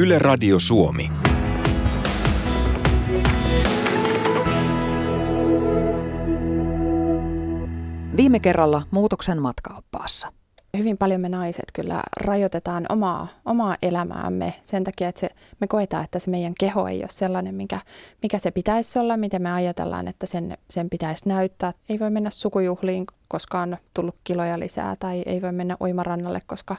Yle Radio Suomi. Viime kerralla muutoksen matkaoppaassa. Hyvin paljon me naiset kyllä rajoitetaan omaa, omaa elämäämme sen takia, että se, me koetaan, että se meidän keho ei ole sellainen, mikä, mikä se pitäisi olla, miten me ajatellaan, että sen, sen pitäisi näyttää. Ei voi mennä sukujuhliin, koska on tullut kiloja lisää, tai ei voi mennä uimarannalle, koska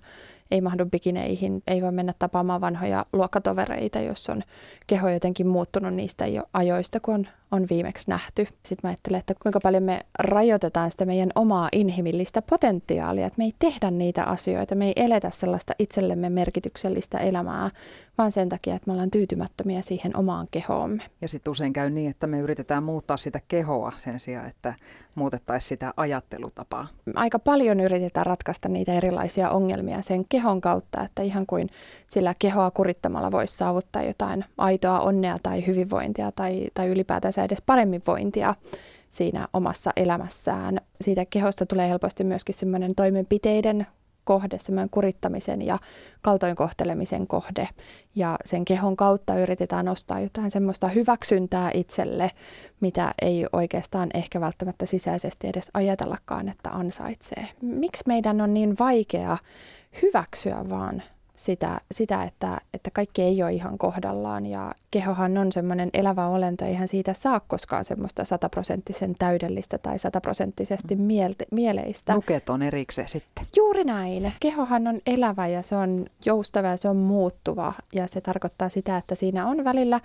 ei mahdu bikineihin, ei voi mennä tapaamaan vanhoja luokkatovereita, jos on keho jotenkin muuttunut niistä jo ajoista, kun on, on viimeksi nähty. Sitten mä ajattelen, että kuinka paljon me rajoitetaan sitä meidän omaa inhimillistä potentiaalia, että me ei tehdä niitä asioita, me ei eletä sellaista itsellemme merkityksellistä elämää, vaan sen takia, että me ollaan tyytymättömiä siihen omaan kehoomme. Ja sitten usein käy niin, että me yritetään muuttaa sitä kehoa sen sijaan, että muutettaisiin sitä ajattelutapaa. Aika paljon yritetään ratkaista niitä erilaisia ongelmia sen kehon kautta, että ihan kuin sillä kehoa kurittamalla voisi saavuttaa jotain aitoa onnea tai hyvinvointia tai, tai ylipäätänsä edes paremmin vointia siinä omassa elämässään. Siitä kehosta tulee helposti myöskin semmoinen toimenpiteiden kohde, semmoinen kurittamisen ja kaltoinkohtelemisen kohde. Ja sen kehon kautta yritetään nostaa jotain semmoista hyväksyntää itselle, mitä ei oikeastaan ehkä välttämättä sisäisesti edes ajatellakaan, että ansaitsee. Miksi meidän on niin vaikea hyväksyä vaan sitä, sitä että, että kaikki ei ole ihan kohdallaan ja kehohan on semmoinen elävä olento, eihän siitä saa koskaan semmoista sataprosenttisen täydellistä tai sataprosenttisesti mielte, mieleistä. Luket on erikseen sitten. Juuri näin. Kehohan on elävä ja se on joustava ja se on muuttuva ja se tarkoittaa sitä, että siinä on välillä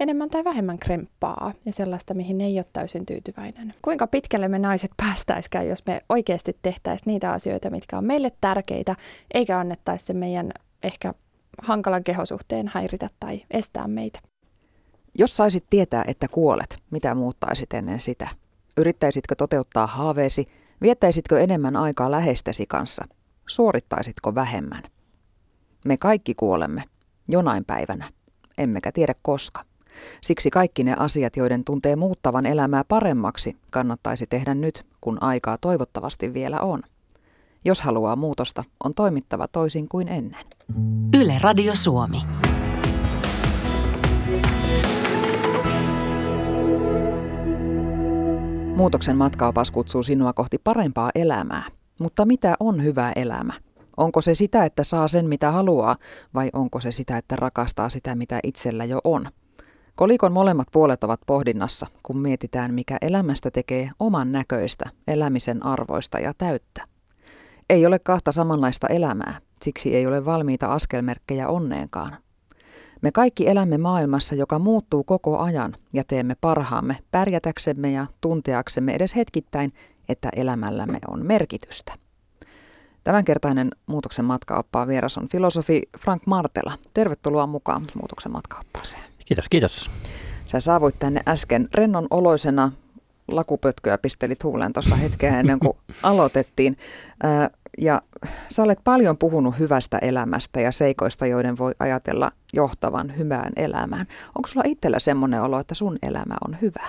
enemmän tai vähemmän kremppaa ja sellaista, mihin ei ole täysin tyytyväinen. Kuinka pitkälle me naiset päästäisikään, jos me oikeasti tehtäisiin niitä asioita, mitkä on meille tärkeitä, eikä annettaisi se meidän ehkä hankalan kehosuhteen häiritä tai estää meitä. Jos saisit tietää, että kuolet, mitä muuttaisit ennen sitä? Yrittäisitkö toteuttaa haaveesi? Viettäisitkö enemmän aikaa läheistesi kanssa? Suorittaisitko vähemmän? Me kaikki kuolemme, jonain päivänä, emmekä tiedä koska. Siksi kaikki ne asiat, joiden tuntee muuttavan elämää paremmaksi, kannattaisi tehdä nyt, kun aikaa toivottavasti vielä on. Jos haluaa muutosta, on toimittava toisin kuin ennen. Yle Radio Suomi. Muutoksen matkaopas kutsuu sinua kohti parempaa elämää. Mutta mitä on hyvä elämä? Onko se sitä, että saa sen mitä haluaa, vai onko se sitä, että rakastaa sitä, mitä itsellä jo on? Kolikon molemmat puolet ovat pohdinnassa, kun mietitään, mikä elämästä tekee oman näköistä, elämisen arvoista ja täyttä. Ei ole kahta samanlaista elämää, siksi ei ole valmiita askelmerkkejä onneenkaan. Me kaikki elämme maailmassa, joka muuttuu koko ajan ja teemme parhaamme pärjätäksemme ja tunteaksemme edes hetkittäin, että elämällämme on merkitystä. Tämänkertainen muutoksen matkaoppaa vieras on filosofi Frank Martela. Tervetuloa mukaan muutoksen matkaoppaaseen. Kiitos, kiitos. Sä saavuit tänne äsken rennon oloisena, lakupötköä pistelit huuleen tuossa hetkeä ennen kuin aloitettiin. Ja sä olet paljon puhunut hyvästä elämästä ja seikoista, joiden voi ajatella johtavan hyvään elämään. Onko sulla itsellä semmoinen olo, että sun elämä on hyvä?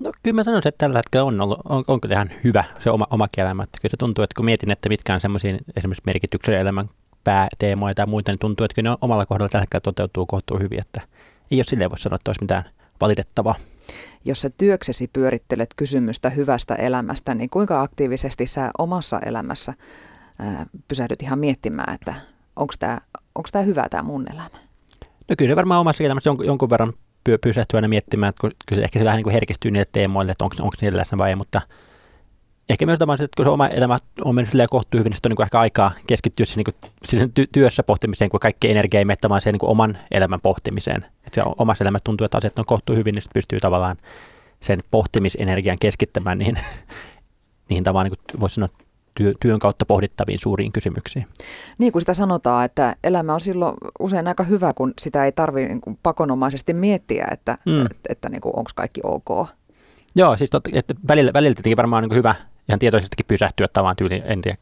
No kyllä mä sanoisin, että tällä hetkellä on, ollut, on, on kyllä ihan hyvä se oma, oma elämä. Että kyllä se tuntuu, että kun mietin, että mitkä on semmoisia esimerkiksi merkityksen elämän pääteemoja tai muita, niin tuntuu, että kyllä ne omalla kohdalla tällä hetkellä toteutuu kohtuu hyvin, että ei ole silleen voi sanoa, että olisi mitään valitettavaa. Jos sä työksesi pyörittelet kysymystä hyvästä elämästä, niin kuinka aktiivisesti sä omassa elämässä ää, pysähdyt ihan miettimään, että onko tämä onko hyvä tämä mun elämä? No kyllä varmaan omassa elämässä jonkun, jonkun verran pysähtyy aina miettimään, että kyllä ehkä se vähän niin kuin herkistyy niille teemoille, että onko, onko niillä läsnä vai ei, mutta ehkä myös tämä, että kun se oma elämä on mennyt silleen kohtuu hyvin, niin on niin ehkä aikaa keskittyä siihen, niin siihen ty- työssä pohtimiseen, kun kaikki energia ei mene vaan siihen niin oman elämän pohtimiseen. Että se omassa elämässä tuntuu, että asiat on kohtuu hyvin, niin pystyy tavallaan sen pohtimisenergian keskittämään niihin, niihin tavallaan, niin voisi sanoa, työ, työn kautta pohdittaviin suuriin kysymyksiin. Niin kuin sitä sanotaan, että elämä on silloin usein aika hyvä, kun sitä ei tarvitse niin pakonomaisesti miettiä, että, mm. että, että niin onko kaikki ok. Joo, siis totta, että välillä, välillä tietenkin varmaan on niin hyvä ihan tietoisestikin pysähtyä tavallaan tyyli, en tiedä,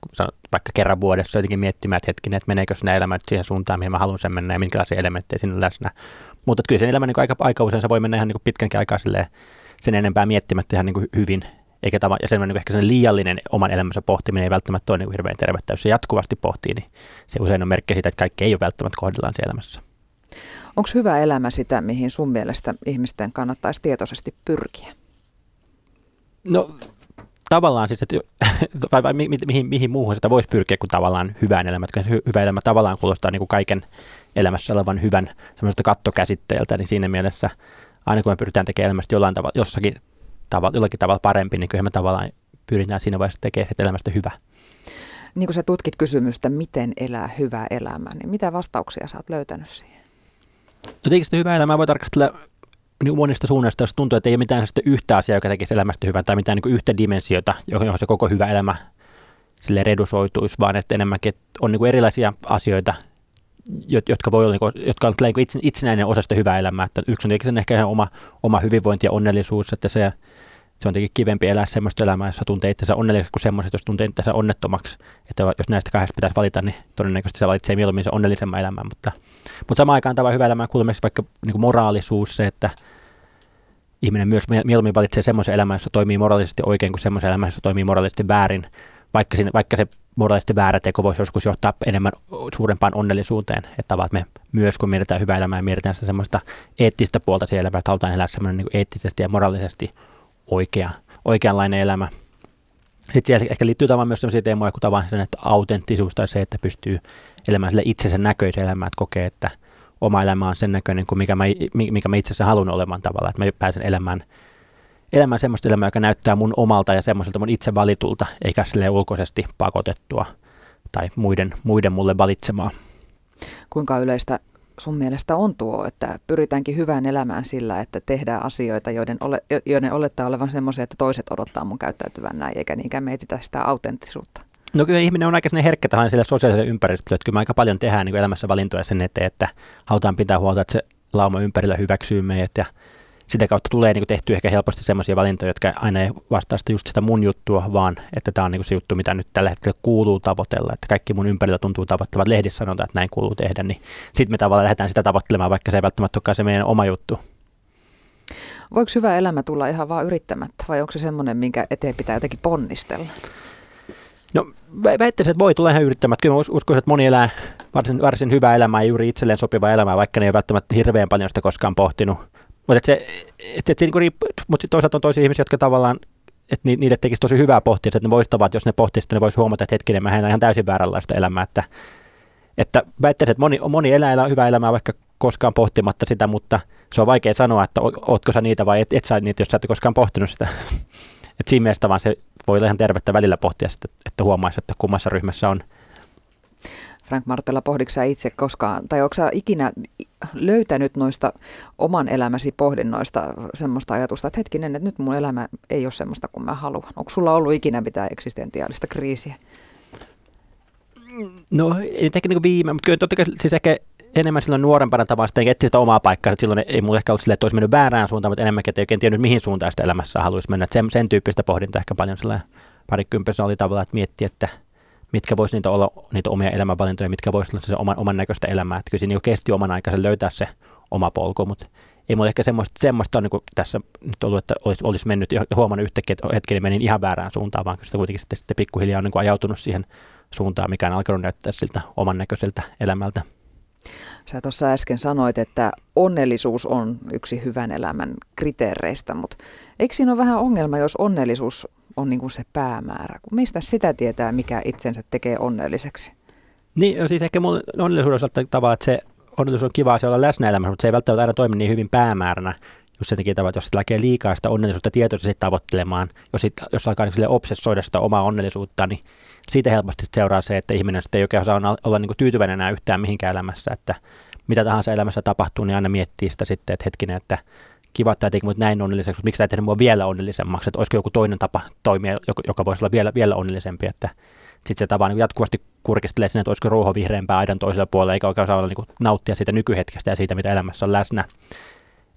vaikka kerran vuodessa jotenkin miettimään, että hetkinen, että meneekö sinä elämä siihen suuntaan, mihin mä haluan sen mennä ja minkälaisia elementtejä siinä on läsnä. Mutta kyllä sen elämä niin aika, aika usein se voi mennä ihan niin pitkänkin aikaa silleen, sen enempää miettimättä ihan niin hyvin, eikä tava, ja sen niin ehkä sen liiallinen oman elämänsä pohtiminen ei välttämättä ole niin hirveän tervettä. Jos se jatkuvasti pohtii, niin se usein on merkki siitä, että kaikki ei ole välttämättä kohdillaan siellä elämässä. Onko hyvä elämä sitä, mihin sun mielestä ihmisten kannattaisi tietoisesti pyrkiä? No tavallaan siis, että, vai, vai mi, mihin, mihin muuhun sitä voisi pyrkiä kuin tavallaan hyvään elämään. Hy, hyvä elämä tavallaan kuulostaa niin kuin kaiken elämässä olevan hyvän semmoista kattokäsitteeltä, niin siinä mielessä aina kun me pyritään tekemään elämästä jollain tavalla, jossakin tavalla, jollakin tavalla parempi, niin kyllä me tavallaan pyritään siinä vaiheessa tekemään elämästä hyvä. Niin kun sä tutkit kysymystä, miten elää hyvää elämää, niin mitä vastauksia sä oot löytänyt siihen? No tietenkin sitä hyvää elämää voi tarkastella niin monista suunnasta, jos tuntuu, että ei ole mitään yhtä asiaa, joka tekisi elämästä hyvän, tai mitään niin yhtä dimensiota, johon se koko hyvä elämä sille redusoituisi, vaan että enemmänkin että on niin erilaisia asioita, jotka voi olla, niin jotka on niin itsenäinen osa sitä hyvää elämää. Että yksi on tietenkin ehkä oma, oma hyvinvointi ja onnellisuus, että se, se on tietenkin kivempi elää sellaista elämää, jossa tuntee itsensä onnelliseksi kuin semmoiset, jos tuntee itsensä onnettomaksi. Että jos näistä kahdesta pitäisi valita, niin todennäköisesti se valitsee mieluummin se onnellisemman elämän. Mutta, mutta samaan aikaan tämä hyvä elämä kuuluu vaikka niin moraalisuus, se, että ihminen myös mieluummin valitsee semmoisen elämän, jossa toimii moraalisesti oikein kuin semmoisen elämän, jossa toimii moraalisesti väärin, vaikka, siinä, vaikka se moraalisesti väärä teko voisi joskus johtaa enemmän suurempaan onnellisuuteen. Että että me myös, kun mietitään hyvää elämää, mietitään sitä semmoista eettistä puolta siellä elämää, että halutaan elää semmoinen niin eettisesti ja moraalisesti oikea, oikeanlainen elämä. Sitten siellä ehkä liittyy tavallaan myös sellaisia teemoja kuin tavallaan sen, että autenttisuus tai se, että pystyy elämään sille itsensä näköisen elämään, että kokee, että oma elämä on sen näköinen kuin mikä mä, mikä mä itse asiassa haluan olemaan tavallaan, että mä pääsen elämään, elämään semmoista elämää, joka näyttää mun omalta ja semmoiselta mun itse valitulta, eikä sille ulkoisesti pakotettua tai muiden, muiden mulle valitsemaa. Kuinka yleistä sun mielestä on tuo, että pyritäänkin hyvään elämään sillä, että tehdään asioita, joiden, ole, joiden olettaa olevan semmoisia, että toiset odottaa mun käyttäytyvän näin, eikä niinkään mietitä sitä autenttisuutta? No kyllä ihminen on aika herkkä tähän sille sosiaaliselle ympäristölle, että kyllä me aika paljon tehdään niin elämässä valintoja sen eteen, että halutaan pitää huolta, että se lauma ympärillä hyväksyy meidät ja sitä kautta tulee niin tehty ehkä helposti sellaisia valintoja, jotka aina ei vastaa sitä just sitä mun juttua, vaan että tämä on niin se juttu, mitä nyt tällä hetkellä kuuluu tavoitella, että kaikki mun ympärillä tuntuu tavoittavat, lehdissä sanotaan, että näin kuuluu tehdä, niin sitten me tavallaan lähdetään sitä tavoittelemaan, vaikka se ei välttämättä olekaan se meidän oma juttu. Voiko hyvä elämä tulla ihan vaan yrittämättä vai onko se semmoinen, minkä eteen pitää jotenkin ponnistella? No väittäisin, että voi tulla ihan yrittämättä. Kyllä uskon, että moni elää varsin, varsin hyvää elämää ja juuri itselleen sopivaa elämää, vaikka ne ei ole välttämättä hirveän paljon sitä koskaan pohtinut. Mutta se, et, et se niinku riippuu, mutta toisaalta on toisia ihmisiä, jotka tavallaan että niille tekisi tosi hyvää pohtia, että ne voisivat, jos ne pohtisivat, ne voisi huomata, että hetkinen, mä ihan täysin vääränlaista elämää. Että, että väittäisin, että moni, moni elää, elää hyvää elämää vaikka koskaan pohtimatta sitä, mutta se on vaikea sanoa, että ootko sä niitä vai et, et sä niitä, jos sä et koskaan pohtinut sitä. Et siinä mielessä vaan se voi olla ihan tervettä välillä pohtia sitä, että huomaisi, että kummassa ryhmässä on. Frank Martella, pohditko itse koskaan, tai onko ikinä löytänyt noista oman elämäsi pohdinnoista semmoista ajatusta, että hetkinen, että nyt mun elämä ei ole semmoista kuin mä haluan. Onko sulla ollut ikinä mitään eksistentiaalista kriisiä? No ei nyt ehkä niin viime, mutta kyllä totta kai siis ehkä enemmän silloin nuorempana tavalla sitten etsiä sitä omaa paikkaa. Silloin ei mulla ehkä ollut silleen, että olisi mennyt väärään suuntaan, mutta enemmänkin, että ei oikein tiennyt, mihin suuntaan sitä elämässä haluaisi mennä. Sen, sen tyyppistä pohdinta ehkä paljon sillä parikymppisenä oli tavallaan, että miettiä, että mitkä voisi niitä olla niitä omia elämänvalintoja, mitkä voisi olla se oman, oman näköistä elämää. Että kyllä siinä jo kesti oman aikansa löytää se oma polku, mutta ei mulla ehkä semmoista, semmoista niin kuin tässä nyt ollut, että olisi, olisi mennyt ja huomannut yhtäkkiä, että hetkinen menin ihan väärään suuntaan, vaan kyllä kuitenkin sitten, sitten pikkuhiljaa on niin ajautunut siihen suuntaan, mikä on alkanut näyttää siltä oman näköiseltä elämältä. Sä tuossa äsken sanoit, että onnellisuus on yksi hyvän elämän kriteereistä, mutta eikö siinä ole vähän ongelma, jos onnellisuus on niin kuin se päämäärä? Mistä sitä tietää, mikä itsensä tekee onnelliseksi? Niin, siis ehkä mun onnellisuuden osalta tavalla, että se onnellisuus on kiva asia olla läsnä elämässä, mutta se ei välttämättä aina toimi niin hyvin päämääränä, just sen takia, että jos sitä läkee liikaa sitä onnellisuutta tietoisesti tavoittelemaan, jos, sit, jos alkaa niin obsessoida sitä omaa onnellisuutta, niin siitä helposti seuraa se, että ihminen sitten ei oikein osaa olla niin kuin tyytyväinen enää yhtään mihinkään elämässä, että mitä tahansa elämässä tapahtuu, niin aina miettii sitä sitten, että hetkinen, että kiva, että mut näin onnelliseksi, mutta miksi tämä tehnyt mua vielä onnellisemmaksi, että olisiko joku toinen tapa toimia, joka, joka voisi olla vielä, vielä onnellisempi, että sitten se tapa niin jatkuvasti kurkistelee sinne, että olisiko ruoho vihreämpää aidan toisella puolella, eikä oikein osaa niin nauttia siitä nykyhetkestä ja siitä, mitä elämässä on läsnä.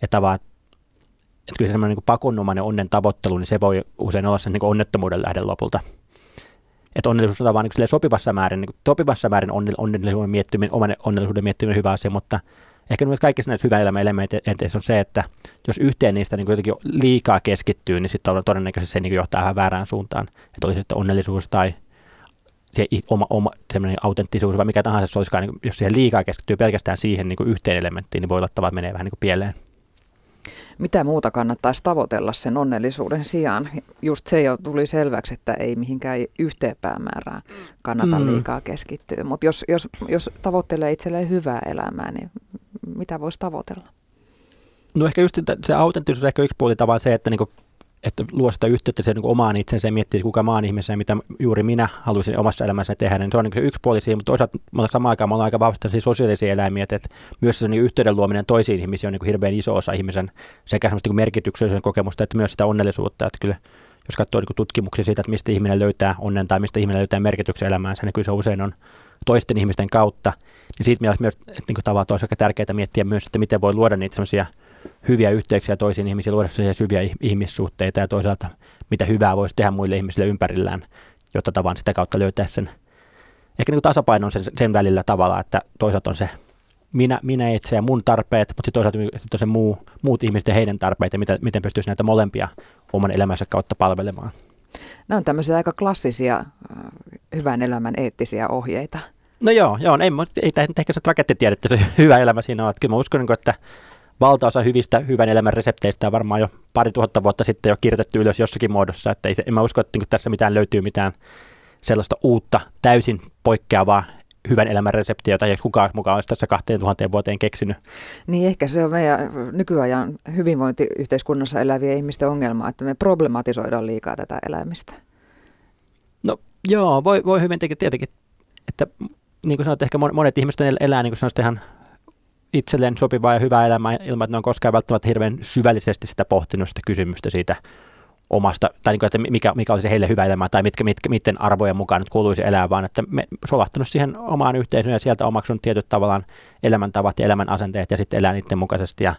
Että vaan, että kyllä se semmoinen niin pakonomainen onnen tavoittelu, niin se voi usein olla sen niin onnettomuuden lähde lopulta että onnellisuus on vaan niin sopivassa määrin, niin sopivassa määrin onnellisuuden miettiminen, oman onnellisuuden miettiminen hyvä asia, mutta ehkä myös kaikissa näissä hyvän elämän elementeissä on se, että jos yhteen niistä niin jotenkin liikaa keskittyy, niin sitten todennäköisesti se niin johtaa vähän väärään suuntaan. Että olisi sitten onnellisuus tai se oma, oma semmoinen autenttisuus vai mikä tahansa se olisikaan, niin jos siihen liikaa keskittyy pelkästään siihen niin yhteen elementtiin, niin voi olla että menee vähän niin pieleen. Mitä muuta kannattaisi tavoitella sen onnellisuuden sijaan? Just se jo tuli selväksi, että ei mihinkään yhteen päämäärään kannata mm. liikaa keskittyä. Mutta jos, jos, jos tavoittelee itselleen hyvää elämää, niin mitä voisi tavoitella? No ehkä just se autenttisuus ehkä yksi puoli tavallaan se, että niinku että luo sitä yhteyttä sen niin omaan itsensä ja miettii, kuka maan ihmisen, mitä juuri minä haluaisin omassa elämässäni tehdä, niin se on niin se yksi puoli siinä, mutta toisaalta samaan aikaan me ollaan aika vahvasti sosiaalisia eläimiä, että myös se niin yhteyden luominen toisiin ihmisiin on niin hirveän iso osa ihmisen sekä semmoista niin merkityksellisen kokemusta, että myös sitä onnellisuutta, että kyllä jos katsoo niin tutkimuksia siitä, että mistä ihminen löytää onnen tai mistä ihminen löytää merkityksen elämäänsä, niin kyllä se usein on toisten ihmisten kautta. Niin siitä mielessä myös, että niin tavallaan olisi aika tärkeää miettiä myös, että miten voi luoda niitä semmoisia hyviä yhteyksiä toisiin ihmisiin, luoda syviä ihmissuhteita ja toisaalta mitä hyvää voisi tehdä muille ihmisille ympärillään, jotta tavan sitä kautta löytää sen ehkä niin tasapainon sen, sen välillä tavalla, että toisaalta on se minä, minä itse ja mun tarpeet, mutta sitten toisaalta sit on se muu, muut ihmiset ja heidän tarpeet ja mitä, miten pystyisi näitä molempia oman elämänsä kautta palvelemaan. Nämä on tämmöisiä aika klassisia äh, hyvän elämän eettisiä ohjeita. No joo, joo ei, ei, ei ehkä se rakettitiedettä se hyvä elämä siinä on. Että kyllä mä uskon, että valtaosa hyvistä hyvän elämän resepteistä on varmaan jo pari tuhatta vuotta sitten jo kirjoitettu ylös jossakin muodossa, että ei se, en mä usko, että niin tässä mitään löytyy mitään sellaista uutta, täysin poikkeavaa hyvän elämän reseptiä, jota ei kukaan mukaan olisi tässä 2000 vuoteen keksinyt. Niin ehkä se on meidän nykyajan hyvinvointiyhteiskunnassa elävien ihmisten ongelma, että me problematisoidaan liikaa tätä elämistä. No joo, voi, voi hyvin tietenkin, että niin kuin sanoit, ehkä monet ihmiset elää niin kuin sanoit, ihan itselleen sopivaa ja hyvää elämää ilman, että ne on koskaan välttämättä hirveän syvällisesti sitä pohtinut sitä kysymystä siitä omasta, tai niin kuin, että mikä, mikä olisi heille hyvä elämä, tai mitkä, mitkä, miten arvojen mukaan nyt kuuluisi elää, vaan että me solahtanut siihen omaan yhteisöön ja sieltä omaksunut tietyt tavallaan elämäntavat ja elämän asenteet ja sitten elää niiden mukaisesti ja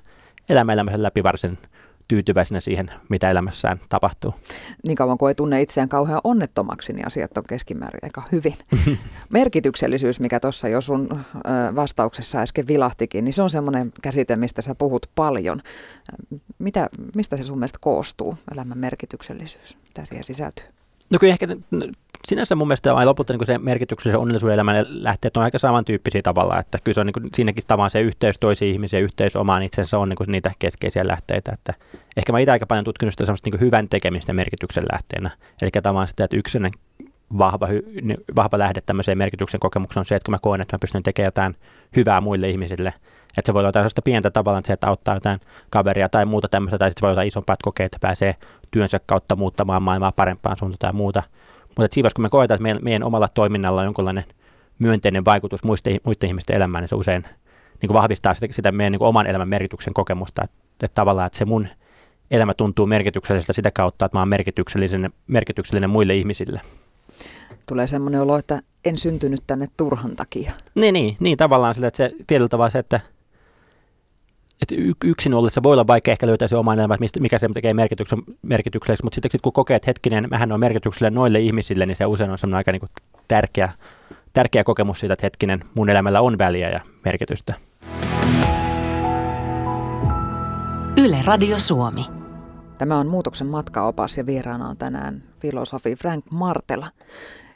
elämä elämänsä läpi varsin tyytyväisenä siihen, mitä elämässään tapahtuu. Niin kauan kuin ei tunne itseään kauhean onnettomaksi, niin asiat on keskimäärin aika hyvin. Merkityksellisyys, mikä tuossa jo sun vastauksessa äsken vilahtikin, niin se on semmoinen käsite, mistä sä puhut paljon. Mitä, mistä se sun mielestä koostuu, elämän merkityksellisyys? Mitä siihen sisältyy? No kyllä ehkä sinänsä mun mielestä aina lopulta niin se merkityksellisen onnellisuuden elämän lähteet on aika samantyyppisiä tavalla, että kyllä se on niin siinäkin tavan se yhteys toisiin ihmisiin ja yhteys omaan itsensä on niin niitä keskeisiä lähteitä. Että ehkä mä itse aika paljon tutkinut sitä niin hyvän tekemistä merkityksen lähteenä. Eli tavallaan sitä, että yksinä vahva, vahva lähde tämmöiseen merkityksen kokemukseen on se, että kun mä koen, että mä pystyn tekemään jotain hyvää muille ihmisille, että se voi olla jotain pientä tavallaan, että se, että auttaa jotain kaveria tai muuta tämmöistä, tai sitten se voi olla isompaa, että kokee, että pääsee työnsä kautta muuttamaan maailmaa parempaan suuntaan tai muuta. Mutta siinä kun me koetaan, että meidän, meidän omalla toiminnalla on jonkinlainen myönteinen vaikutus muisten, muiden ihmisten elämään, niin se usein niin kuin vahvistaa sitä, sitä meidän niin kuin oman elämän merkityksen kokemusta. Että, että tavallaan, että se mun elämä tuntuu merkitykselliseltä sitä kautta, että mä oon merkityksellinen, merkityksellinen muille ihmisille. Tulee semmoinen olo, että en syntynyt tänne turhan takia. Niin, niin, niin tavallaan sillä, että se tietyllä tavalla se, että että yksin ollessa voi olla vaikea ehkä löytää se oma elämä, että mikä se tekee merkityksen, merkitykselliseksi, mutta sitten kun kokee, että hetkinen, mähän on merkityksellinen noille ihmisille, niin se usein on semmoinen aika niin kuin tärkeä, tärkeä kokemus siitä, että hetkinen, mun elämällä on väliä ja merkitystä. Yle Radio Suomi. Tämä on Muutoksen matkaopas ja vieraana on tänään filosofi Frank Martela.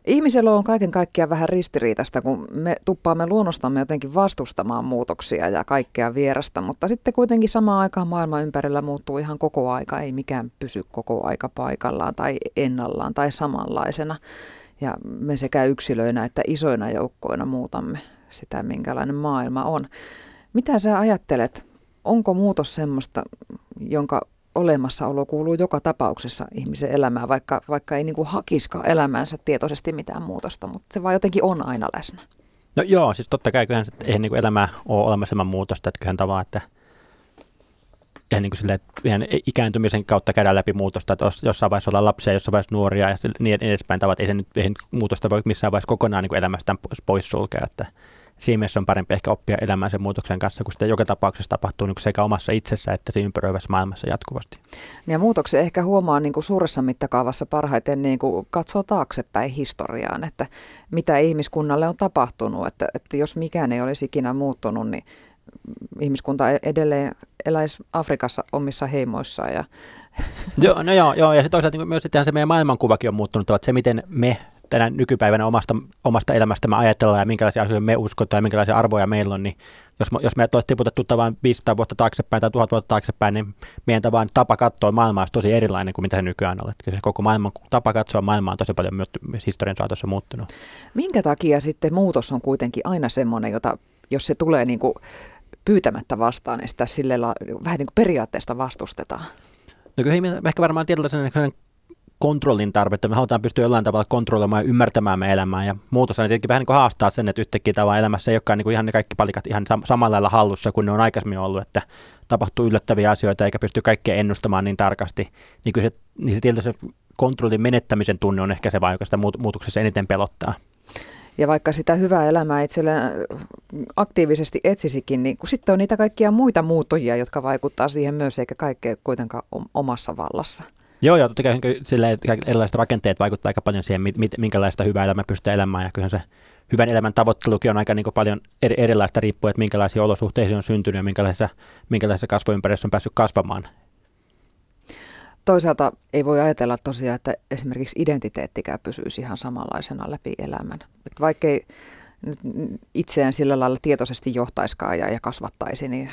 Ihmisellä on kaiken kaikkiaan vähän ristiriitasta, kun me tuppaamme luonnostamme jotenkin vastustamaan muutoksia ja kaikkea vierasta, mutta sitten kuitenkin samaan aikaan maailma ympärillä muuttuu ihan koko aika, ei mikään pysy koko aika paikallaan tai ennallaan tai samanlaisena. Ja me sekä yksilöinä että isoina joukkoina muutamme sitä, minkälainen maailma on. Mitä sä ajattelet, onko muutos semmoista, jonka olemassaolo kuuluu joka tapauksessa ihmisen elämään, vaikka, vaikka ei niin kuin hakiskaan elämäänsä tietoisesti mitään muutosta, mutta se vaan jotenkin on aina läsnä. No joo, siis totta kai kyllähän eihän niin kuin elämää ole olemassa ilman muutosta, että kyllähän tavallaan, että ihan niin kuin sille, että ihan ikääntymisen kautta käydään läpi muutosta, että jossain vaiheessa ollaan lapsia, jossain vaiheessa nuoria ja niin edespäin tavat, ei se nyt ei muutosta voi missään vaiheessa kokonaan niin kuin elämästään pois sulkea, että siinä mielessä on parempi ehkä oppia elämään sen muutoksen kanssa, kun sitä joka tapauksessa tapahtuu niin sekä omassa itsessä että siinä ympäröivässä maailmassa jatkuvasti. Ja muutoksen ehkä huomaa niin kuin suuressa mittakaavassa parhaiten niin kuin katsoo taaksepäin historiaan, että mitä ihmiskunnalle on tapahtunut, että, että jos mikään ei olisi ikinä muuttunut, niin ihmiskunta e-, edelleen eläisi Afrikassa omissa heimoissaan. Ja... Joo, no joo, joo, ja se toisaalta niin myös sitten se meidän maailmankuvakin on muuttunut, että se miten me tänä nykypäivänä omasta, omasta elämästä me ajatellaan ja minkälaisia asioita me uskotaan ja minkälaisia arvoja meillä on, niin jos, jos me olisi tiputettu tavan 500 vuotta taaksepäin tai 1000 vuotta taaksepäin, niin meidän tavan tapa katsoa maailmaa olisi tosi erilainen kuin mitä se nykyään on. Että se koko maailman tapa katsoa maailmaa on tosi paljon myös, historian saatossa muuttunut. Minkä takia sitten muutos on kuitenkin aina semmoinen, jota jos se tulee niin kuin pyytämättä vastaan, niin sitä sille vähän niin kuin periaatteesta vastustetaan? No kyllä ehkä varmaan tietyllä sellainen kontrollin tarvetta. Me halutaan pystyä jollain tavalla kontrolloimaan ja ymmärtämään meidän elämää. Ja muutos on tietenkin vähän niin kuin haastaa sen, että yhtäkkiä tavallaan elämässä ei olekaan niin kuin ihan ne kaikki palikat ihan samalla lailla hallussa kuin ne on aikaisemmin ollut, että tapahtuu yllättäviä asioita eikä pysty kaikkea ennustamaan niin tarkasti. Niin, kyllä se, niin se tietysti se kontrollin menettämisen tunne on ehkä se vaan, joka sitä muutoksessa eniten pelottaa. Ja vaikka sitä hyvää elämää itsellä aktiivisesti etsisikin, niin sitten on niitä kaikkia muita muuttujia, jotka vaikuttaa siihen myös, eikä kaikkea kuitenkaan omassa vallassa. Joo, joo, totta kai sille, erilaiset rakenteet vaikuttavat aika paljon siihen, minkälaista hyvää elämää pystyy elämään, ja kyllähän se hyvän elämän tavoittelukin on aika niin paljon eri, erilaista riippuen, että minkälaisia olosuhteisiin on syntynyt ja minkälaisessa, minkälaisessa kasvuympäristössä on päässyt kasvamaan. Toisaalta ei voi ajatella tosiaan, että esimerkiksi identiteettikään pysyisi ihan samanlaisena läpi elämän. Että vaikkei itseään sillä lailla tietoisesti johtaiskaan ja, ja kasvattaisi, niin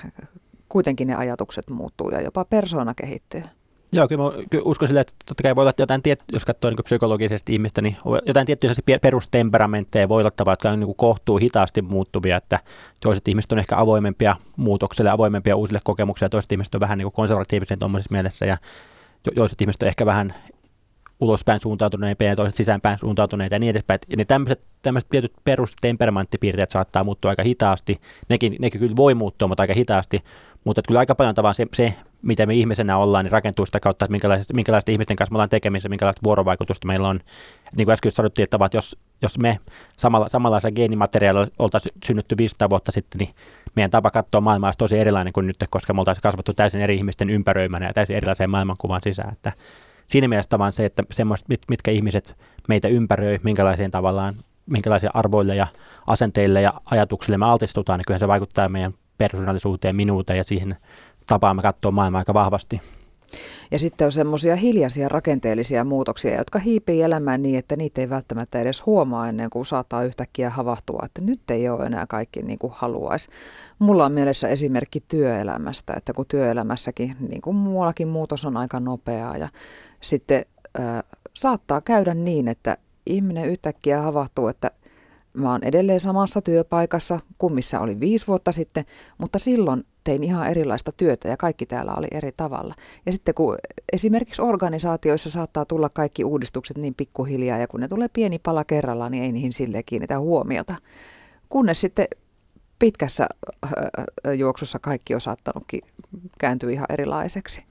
kuitenkin ne ajatukset muuttuu ja jopa persoona kehittyy. Joo, kyllä, mä, uskon sille, että totta kai voi olla jotain, tiet, jos katsoo niin psykologisesti ihmistä, niin jotain tiettyjä perustemperamentteja voi olla tavalla, jotka on niin kohtuu hitaasti muuttuvia, että toiset ihmiset on ehkä avoimempia muutokselle, avoimempia uusille kokemuksille, ja toiset ihmiset on vähän niin konservatiivisen tuommoisessa mielessä, ja toiset ihmiset on ehkä vähän ulospäin suuntautuneita ja toiset sisäänpäin suuntautuneita ja niin edespäin. Ja tämmöiset, tämmöiset tietyt perustemperamenttipiirteet saattaa muuttua aika hitaasti. Nekin, nekin kyllä voi muuttua, mutta aika hitaasti. Mutta kyllä aika paljon tavallaan se, se, mitä me ihmisenä ollaan, niin rakentuu sitä kautta, että minkälaista, minkälaista ihmisten kanssa me ollaan tekemisissä, minkälaista vuorovaikutusta meillä on. Niin kuin äsken sanottiin, että, jos, jos me samalla, samanlaisella geenimateriaalilla oltaisiin synnytty 500 vuotta sitten, niin meidän tapa katsoa maailmaa olisi tosi erilainen kuin nyt, koska me oltaisiin kasvattu täysin eri ihmisten ympäröimänä ja täysin erilaiseen maailmankuvaan sisään. Että siinä mielessä vaan se, että semmoiset, mit, mitkä ihmiset meitä ympäröi, minkälaisiin tavallaan, minkälaisia arvoille ja asenteille ja ajatuksille me altistutaan, niin kyllä se vaikuttaa meidän persoonallisuuteen, minuuteen ja siihen tapaamme katsoa maailmaa aika vahvasti. Ja sitten on semmoisia hiljaisia rakenteellisia muutoksia, jotka hiipii elämään niin, että niitä ei välttämättä edes huomaa ennen kuin saattaa yhtäkkiä havahtua, että nyt ei ole enää kaikki niin kuin haluaisi. Mulla on mielessä esimerkki työelämästä, että kun työelämässäkin, niin kuin muuallakin muutos on aika nopeaa ja sitten äh, saattaa käydä niin, että ihminen yhtäkkiä havahtuu, että mä oon edelleen samassa työpaikassa kuin missä oli viisi vuotta sitten, mutta silloin tein ihan erilaista työtä ja kaikki täällä oli eri tavalla. Ja sitten kun esimerkiksi organisaatioissa saattaa tulla kaikki uudistukset niin pikkuhiljaa ja kun ne tulee pieni pala kerrallaan, niin ei niihin sille kiinnitä huomiota. Kunnes sitten pitkässä juoksussa kaikki on saattanutkin kääntyä ihan erilaiseksi.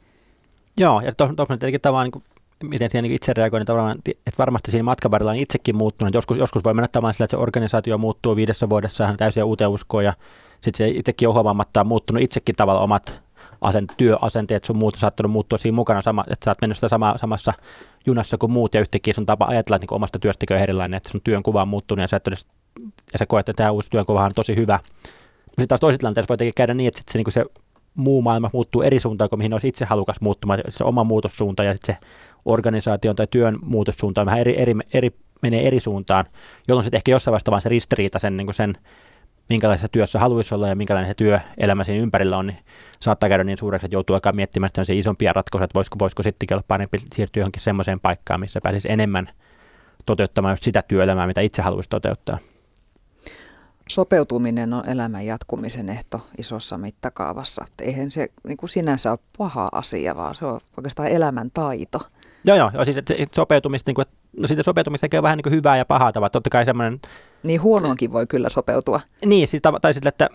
Joo, ja tuohon tietenkin tavallaan niin miten siihen niin itse reagoin, niin tavallaan, että varmasti siinä matkan varrella on itsekin muuttunut. Joskus, joskus voi mennä tavallaan sillä, että se organisaatio muuttuu viidessä vuodessa hän täysin uuteen uskoon ja sitten se itsekin on huomaamatta on muuttunut itsekin tavalla omat asent, työasenteet sun muut on saattanut muuttua siinä mukana, sama, että sä oot mennyt sitä sama, samassa junassa kuin muut ja yhtäkkiä sun tapa ajatella niin omasta työstäkin on erilainen, että sun työn kuva on muuttunut ja sä, et edes, ja sä koet, että tämä uusi työnkuva on tosi hyvä. Sitten taas toisessa tilanteessa voi käydä niin, että sit se, niin se muu maailma muuttuu eri suuntaan kuin mihin olisi itse halukas muuttumaan, se oma muutossuunta ja sitten se organisaation tai työn muutossuunta on vähän eri, eri, eri, menee eri suuntaan, jolloin sitten ehkä jossain vaiheessa vaan se ristiriita sen, niin sen minkälaisessa työssä haluaisi olla ja minkälainen se työelämä siinä ympärillä on, niin saattaa käydä niin suureksi, että joutuu alkaa miettimään se isompia ratkaisuja, että voisiko, voisiko sittenkin olla parempi siirtyä johonkin semmoiseen paikkaan, missä pääsisi enemmän toteuttamaan just sitä työelämää, mitä itse haluaisi toteuttaa. Sopeutuminen on elämän jatkumisen ehto isossa mittakaavassa. Eihän se niin kuin sinänsä ole paha asia, vaan se on oikeastaan elämän taito. Joo, joo. joo siis et, et sopeutumista, niin kuin, no siitä sopeutumista tekee vähän niin kuin hyvää ja pahaa tavalla. Totta kai semmoinen... Niin huonoonkin voi kyllä sopeutua. Niin, siis, tai sille, että,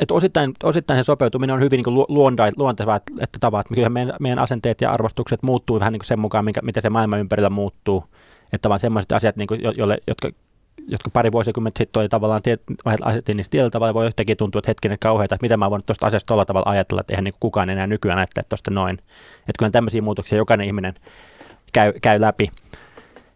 että osittain, osittain se sopeutuminen on hyvin niin luontevaa, että, että tavat, että meidän, meidän asenteet ja arvostukset muuttuu vähän niin kuin sen mukaan, minkä, miten se maailma ympärillä muuttuu. Että vaan semmoiset asiat, niin kuin, jolle, jotka, jotka pari vuosikymmentä sitten oli tavallaan tie, asettiin niin tietyllä tavalla, voi yhtäkkiä tuntua, että hetkinen kauheita, että mitä mä voin tuosta asiasta tuolla tavalla ajatella, että eihän niin kukaan enää nykyään ajattele tuosta noin. Että kyllä tämmöisiä muutoksia jokainen ihminen käy, käy läpi.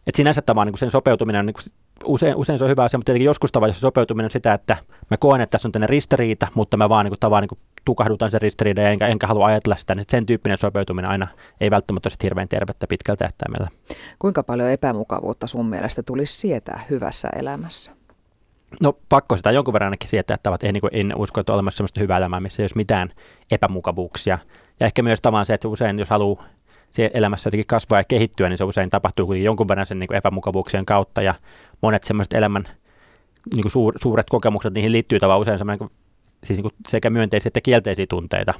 Et sinänsä tämä niin sen sopeutuminen on niin usein, usein se on hyvä asia, mutta tietenkin joskus tavallaan sopeutuminen on sitä, että mä koen, että tässä on tämmöinen ristiriita, mutta mä vaan niin kuin, tavallaan niin kuin, tukahdutan sen ristiriidan enkä, enkä halua ajatella sitä, niin sen tyyppinen sopeutuminen aina ei välttämättä ole hirveän tervettä pitkällä tähtäimellä. Kuinka paljon epämukavuutta sun mielestä tulisi sietää hyvässä elämässä? No pakko sitä jonkun verran ainakin sietää, että ei, niin kuin, en usko, että on olemassa sellaista hyvää elämää, missä ei olisi mitään epämukavuuksia. Ja ehkä myös tavallaan se, että usein jos haluaa elämässä jotenkin kasvaa ja kehittyä, niin se usein tapahtuu jonkun verran sen niin kuin epämukavuuksien kautta. Ja monet semmoiset elämän niin kuin suur, suuret kokemukset, niihin liittyy tavallaan usein semmoinen siis niin sekä myönteisiä että kielteisiä tunteita.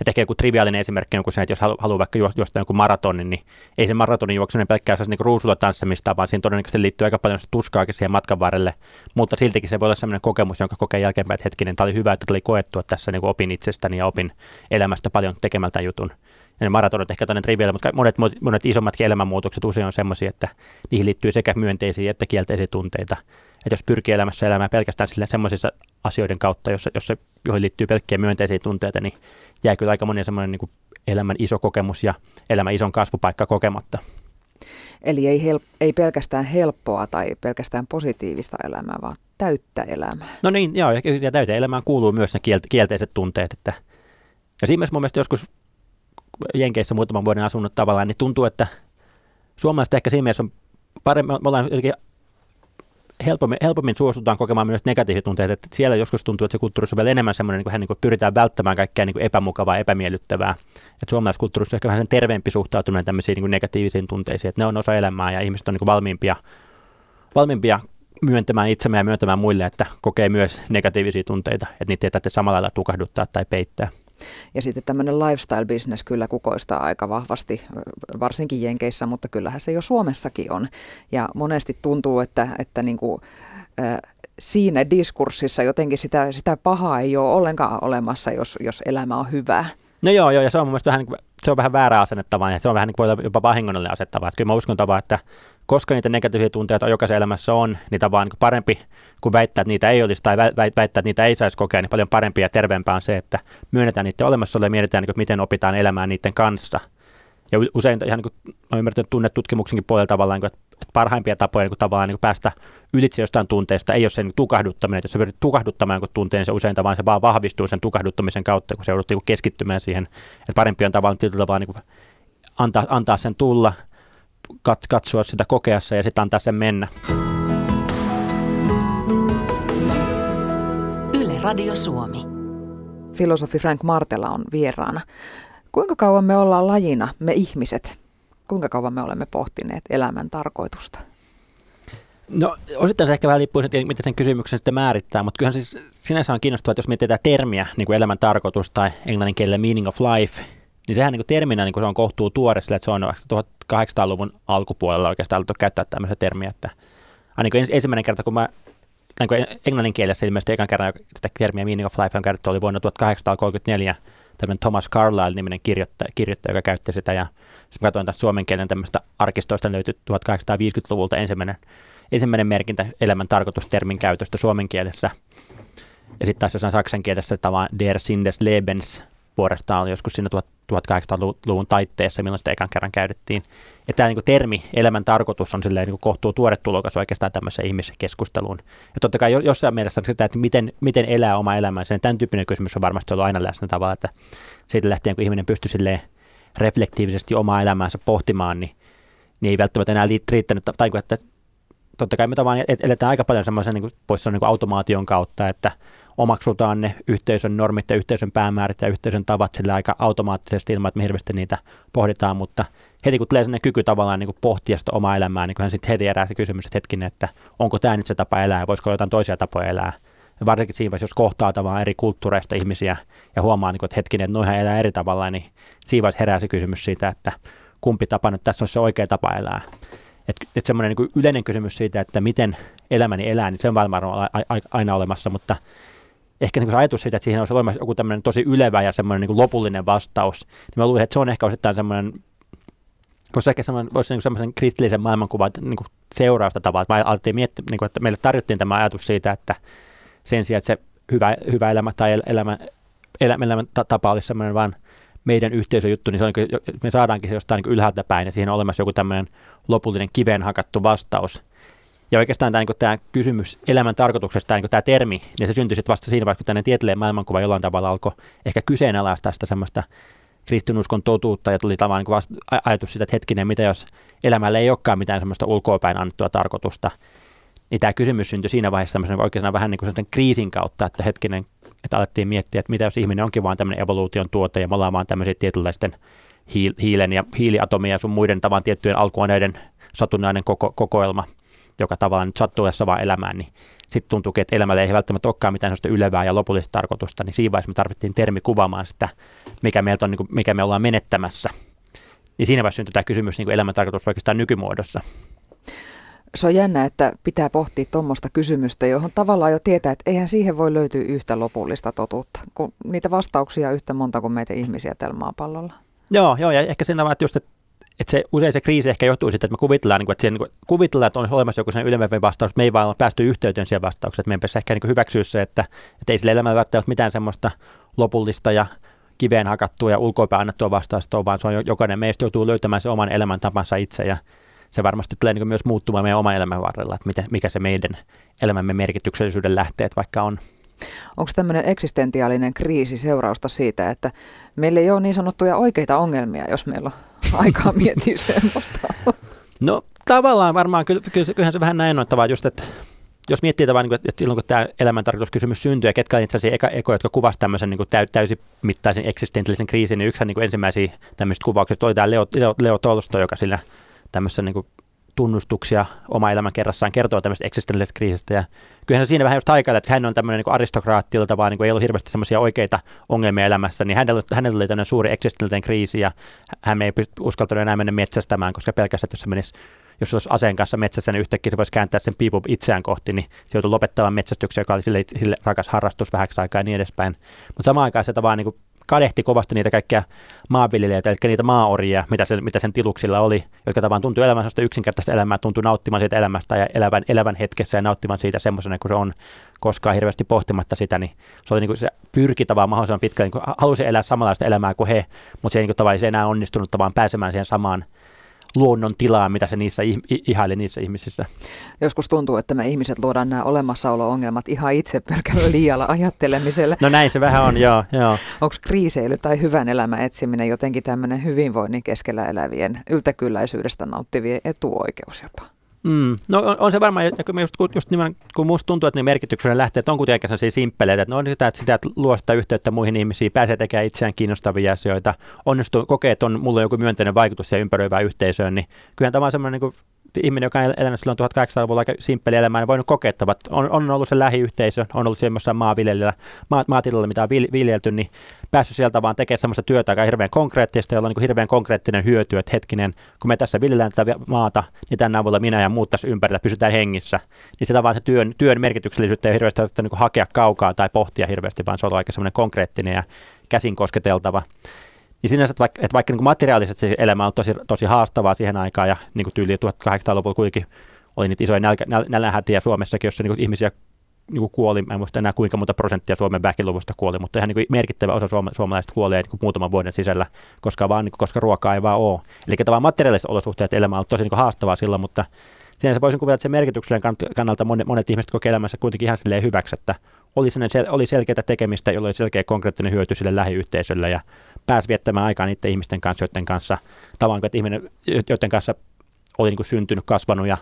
Et ehkä joku triviaalinen esimerkki on se, että jos haluaa vaikka juosta jonkun maratonin, niin ei se maratonin juokseminen pelkkää sellaista niin ruusulla tanssimista, vaan siinä todennäköisesti liittyy aika paljon tuskaakin siihen matkan varrelle. Mutta siltikin se voi olla sellainen kokemus, jonka kokee jälkeenpäin, että hetkinen, tämä oli hyvä, että tuli koettua tässä niin opin itsestäni ja opin elämästä paljon tekemältä jutun. Ne maratonit ehkä tämmöinen triviaali, mutta monet, monet isommatkin elämänmuutokset usein on sellaisia, että niihin liittyy sekä myönteisiä että kielteisiä tunteita. Että jos pyrkii elämässä elämään pelkästään sille semmoisissa asioiden kautta, jossa, jossa, joihin liittyy pelkkiä myönteisiä tunteita, niin jää kyllä aika monia semmoinen niin elämän iso kokemus ja elämän ison kasvupaikka kokematta. Eli ei, help, ei pelkästään helppoa tai pelkästään positiivista elämää, vaan täyttä elämää. No niin, joo, ja, ja täyteen elämään kuuluu myös ne kielteiset tunteet. Että, ja siinä mielessä mun mielestä joskus Jenkeissä muutaman vuoden asunut tavallaan, niin tuntuu, että suomalaiset ehkä siinä mielessä on paremmin, me ollaan jotenkin helpommin, helpommin suostutaan kokemaan myös negatiivisia tunteita. Että siellä joskus tuntuu, että se kulttuurissa on vielä enemmän semmoinen, niin kuin, niin kuin pyritään välttämään kaikkea niin kuin epämukavaa, epämiellyttävää. Että suomalaisessa kulttuurissa on ehkä vähän terveempi suhtautuminen tämmöisiin niin kuin negatiivisiin tunteisiin, että ne on osa elämää ja ihmiset on niin kuin valmiimpia, valmiimpia myöntämään itsemme ja myöntämään muille, että kokee myös negatiivisia tunteita, että niitä ei tarvitse samalla lailla tukahduttaa tai peittää. Ja sitten tämmöinen lifestyle-business kyllä kukoistaa aika vahvasti, varsinkin Jenkeissä, mutta kyllähän se jo Suomessakin on. Ja monesti tuntuu, että, että niin kuin, siinä diskurssissa jotenkin sitä, sitä pahaa ei ole ollenkaan olemassa, jos, jos elämä on hyvää. No joo, joo, ja se on mun mielestä vähän, se on vähän väärä asennettava, ja se on vähän niin kuin jopa vahingollinen asettava. Että kyllä mä uskon tavallaan, että koska niitä negatiivisia tunteita jokaisessa elämässä on, niitä vaan niin parempi kuin väittää, että niitä ei olisi tai väittää, että niitä ei saisi kokea, niin paljon parempi ja terveempää on se, että myönnetään niiden olemassaolo ja mietitään, niin miten opitaan elämään niiden kanssa. Ja usein ihan niin kuin, olen ymmärtänyt tunnetutkimuksenkin puolella tavallaan, että parhaimpia tapoja niin kuin, tavallaan niin kuin päästä ylitse jostain tunteesta ei ole sen tukahduttaminen. Että jos sä pyrit tukahduttamaan jonkun tunteen, niin se usein tavallaan se vaan vahvistuu sen tukahduttamisen kautta, kun se joudut niin keskittymään siihen. Että parempi on tavallaan tietyllä tavalla niin kuin, antaa, antaa sen tulla, katsoa sitä kokeassa ja sitten antaa sen mennä. Yle Radio Suomi. Filosofi Frank Martela on vieraana. Kuinka kauan me ollaan lajina, me ihmiset? Kuinka kauan me olemme pohtineet elämän tarkoitusta? No osittain se ehkä vähän liippuu siitä, miten sen kysymyksen sitten määrittää, mutta kyllähän siis sinänsä on kiinnostavaa, että jos mietitään termiä, niin kuin elämän tarkoitus tai englannin kielellä meaning of life, niin sehän niin kuin terminä niin kuin se on kohtuu tuore sillä, että se on 1800-luvun alkupuolella oikeastaan alettu käyttää tämmöistä termiä, että ainakin ensimmäinen kerta, kun mä niin kuin englannin kielessä ilmeisesti ekan kerran tätä termiä Meaning of Life on käytetty oli vuonna 1834 tämmöinen Thomas Carlyle-niminen kirjoittaja, kirjoittaja, joka käytti sitä ja mä katsoin tästä suomen kielen tämmöistä arkistoista löytyi 1850-luvulta ensimmäinen, ensimmäinen merkintä elämän tarkoitustermin käytöstä suomen kielessä. Ja sitten taas jossain saksan kielessä tämä Der Sinn des Lebens puolestaan oli joskus siinä 1800-luvun taitteessa, milloin sitä ekan kerran käytettiin. Ja tämä niin termi, elämän tarkoitus, on silleen niin kohtuu tuore tulokas oikeastaan tämmöiseen ihmiskeskusteluun. Ja totta kai jossain mielessä sitä, että miten, miten elää oma elämänsä, niin tämän tyyppinen kysymys on varmasti ollut aina läsnä tavalla, että siitä lähtien, kun ihminen pystyy silleen reflektiivisesti omaa elämäänsä pohtimaan, niin, niin ei välttämättä enää riittänyt, tai että totta kai me tavallaan eletään aika paljon semmoisen niin pois niin automaation kautta, että omaksutaan ne yhteisön normit ja yhteisön päämäärät ja yhteisön tavat sillä aika automaattisesti ilman, että me hirveästi niitä pohditaan, mutta heti kun tulee sellainen kyky tavallaan niin kuin pohtia sitä omaa elämää, niin kyllähän sitten heti herää se kysymys, että hetkinen, että onko tämä nyt se tapa elää, voisiko jotain toisia tapoja elää. Ja varsinkin siinä vaiheessa, jos kohtaa tavallaan eri kulttuureista ihmisiä ja huomaa, niin kuin, että hetkinen, että noihän elää eri tavalla, niin siinä vaiheessa herää se kysymys siitä, että kumpi tapa nyt tässä on se oikea tapa elää. Että et semmoinen niin yleinen kysymys siitä, että miten elämäni elää, niin se on varmaan aina olemassa, mutta ehkä niin ajatus siitä, että siihen olisi olemassa joku tämmöinen tosi ylevä ja semmoinen niin lopullinen vastaus, niin mä luulen, että se on ehkä osittain semmoinen, voisi ehkä semmoinen, voisi niin semmoisen kristillisen maailmankuvan niin kuin seurausta tavalla, että mä alettiin miettiä, niin kuin, että meille tarjottiin tämä ajatus siitä, että sen sijaan, että se hyvä, hyvä elämä tai elämä, elämä, elämä tapa olisi semmoinen vaan meidän yhteisöjuttu, niin se on, niin me saadaankin se jostain niin ylhäältä päin ja siihen on olemassa joku tämmöinen lopullinen kiveen hakattu vastaus. Ja oikeastaan tämä, niin tämä kysymys elämän tarkoituksesta, niin tämä termi, niin se syntyi sitten vasta siinä vaiheessa, kun tänne tieteelleen maailmankuva jollain tavalla alkoi ehkä kyseenalaistaa sitä semmoista kristinuskon totuutta. Ja tuli tavallaan niin ajatus sitä, että hetkinen, mitä jos elämällä ei olekaan mitään semmoista ulkoapäin annettua tarkoitusta, niin tämä kysymys syntyi siinä vaiheessa tämmöisen oikeastaan vähän niin kuin kriisin kautta, että hetkinen, että alettiin miettiä, että mitä jos ihminen onkin vaan tämmöinen evoluution tuote ja me ollaan vaan tämmöisiä tietynlaisten hiilen ja hiiliatomia ja sun muiden tavan tiettyjen alkuaineiden satunnainen koko, kokoelma, joka tavallaan sattuessa vaan elämään, niin sitten tuntuu, että elämällä ei välttämättä olekaan mitään sellaista ylevää ja lopullista tarkoitusta, niin siinä vaiheessa me tarvittiin termi kuvaamaan sitä, mikä, meiltä on, niin kuin, mikä me ollaan menettämässä. Niin siinä vaiheessa syntyi tämä kysymys niin kuin elämän tarkoitus oikeastaan nykymuodossa. Se on jännä, että pitää pohtia tuommoista kysymystä, johon tavallaan jo tietää, että eihän siihen voi löytyä yhtä lopullista totuutta, kun niitä vastauksia yhtä monta kuin meitä ihmisiä tällä maapallolla. Joo, joo ja ehkä siinä että just, että että se, usein se kriisi ehkä johtuu siitä, että me kuvitellaan, niin että, siihen, niin kuvitellaan, että on olemassa joku sen ylemmän vastaus, mutta me ei vaan päästy yhteyteen siihen vastaukseen. Että meidän pitäisi ehkä niin hyväksyä se, että, että ei sillä elämällä välttämättä mitään semmoista lopullista ja kiveen hakattua ja ulkoapäin annettua vastausta vaan se on jokainen meistä joutuu löytämään se oman elämäntapansa itse ja se varmasti tulee niin myös muuttumaan meidän oman elämän varrella, että mikä se meidän elämämme merkityksellisyyden lähteet vaikka on. Onko tämmöinen eksistentiaalinen kriisi seurausta siitä, että meillä ei ole niin sanottuja oikeita ongelmia, jos meillä on aikaa miettiä semmoista? No tavallaan varmaan, kyllähän se vähän näin on, just, että jos miettii tavallaan, että silloin kun tämä elämäntarkoituskysymys syntyy ja ketkä on itse asiassa eka, eko, jotka kuvasivat tämmöisen niin täy, täysimittaisen eksistentiaalisen kriisin, niin yksi niin ensimmäisiä tämmöisistä kuvauksista oli tämä Leo, Leo, Leo Tolsto, joka sillä tämmöisessä niin tunnustuksia oma elämän kerrassaan kertoo tämmöisestä eksistentiaalisesta kriisistä. Ja kyllähän se siinä vähän just haikailee, että hän on tämmöinen niin aristokraattilta, vaan niin ei ollut hirveästi semmoisia oikeita ongelmia elämässä, niin hänellä, hänellä oli tämmöinen suuri eksistentiaalinen kriisi ja hän ei pysty uskaltanut enää mennä metsästämään, koska pelkästään, jos se menisi jos olisi aseen kanssa metsässä, niin yhtäkkiä se voisi kääntää sen piipun itseään kohti, niin se joutui lopettamaan metsästyksen, joka oli sille, sille rakas harrastus vähäksi aikaa ja niin edespäin. Mutta samaan aikaan se vaan niin kadehti kovasti niitä kaikkia maanviljelijöitä, eli niitä maaoria, mitä, se, mitä sen tiluksilla oli, jotka tavallaan tuntui elämästä yksinkertaista elämää, tuntui nauttimaan siitä elämästä ja elävän, elävän hetkessä ja nauttimaan siitä semmoisena kuin se on, koskaan hirveästi pohtimatta sitä, niin se oli niin kuin se pyrki tavallaan mahdollisimman pitkään, niin halusi elää samanlaista elämää kuin he, mutta se ei niin kuin tavallaan se enää onnistunut tavallaan pääsemään siihen samaan luonnon tilaa, mitä se niissä ihaili niissä ihmisissä. Joskus tuntuu, että me ihmiset luodaan nämä olemassaolo-ongelmat ihan itse pelkällä liialla ajattelemisella. No näin se vähän on, joo. joo. Onko kriiseily tai hyvän elämän etsiminen jotenkin tämmöinen hyvinvoinnin keskellä elävien yltäkylläisyydestä nauttivien etuoikeus jopa? Mm. No on, on, se varmaan, ja kun, just, just nimen, kun musta tuntuu, että ne merkityksellinen lähteet on kuitenkin sellaisia simppeleitä, että ne on sitä, että sitä että luo sitä yhteyttä muihin ihmisiin, pääsee tekemään itseään kiinnostavia asioita, onnistuu, kokee, että on, mulla on joku myönteinen vaikutus siihen ympäröivään yhteisöön, niin kyllähän tämä on semmoinen niin ihminen, joka on elänyt silloin 1800-luvulla aika simppeli elämää, niin voinut kokea, että on, on ollut se lähiyhteisö, on ollut semmoisessa maanviljelijällä, maa, maatilalla, mitä on viljelty, niin päässyt sieltä vaan tekemään semmoista työtä, joka on hirveän konkreettista, jolla on niin hirveän konkreettinen hyöty, että hetkinen, kun me tässä viljellään tätä maata, niin tämän avulla minä ja muut tässä ympärillä pysytään hengissä, niin sitä vaan se työn, työn merkityksellisyyttä ei hirveästi niin hakea kaukaa tai pohtia hirveästi, vaan se on aika semmoinen konkreettinen ja käsin kosketeltava. Niin sinänsä, että vaikka, että vaikka niin materiaalisesti se elämä on tosi, tosi haastavaa siihen aikaan ja niin kuin tyyli 1800-luvulla kuitenkin oli niitä isoja nälkä, näl, nälänhätiä Suomessakin, jossa niin ihmisiä niin kuoli, mä en muista enää kuinka monta prosenttia Suomen väkiluvusta kuoli, mutta ihan niin merkittävä osa suoma, suomalaisista kuolee niin muutaman vuoden sisällä, koska, vaan, niin kuin, koska ruokaa ei vaan ole. Eli tavallaan materiaaliset olosuhteet elämä on tosi niin haastavaa silloin, mutta sinänsä voisin kuvitella, että se merkityksen kannalta monet, monet ihmiset kokee elämässä kuitenkin ihan silleen hyväksi, että oli, sel, oli selkeää tekemistä, jolla oli selkeä konkreettinen hyöty sille lähiyhteisölle ja pääsi viettämään aikaa niiden ihmisten kanssa, joiden kanssa, tavallaan että ihminen, joiden kanssa oli niin kuin syntynyt, kasvanut ja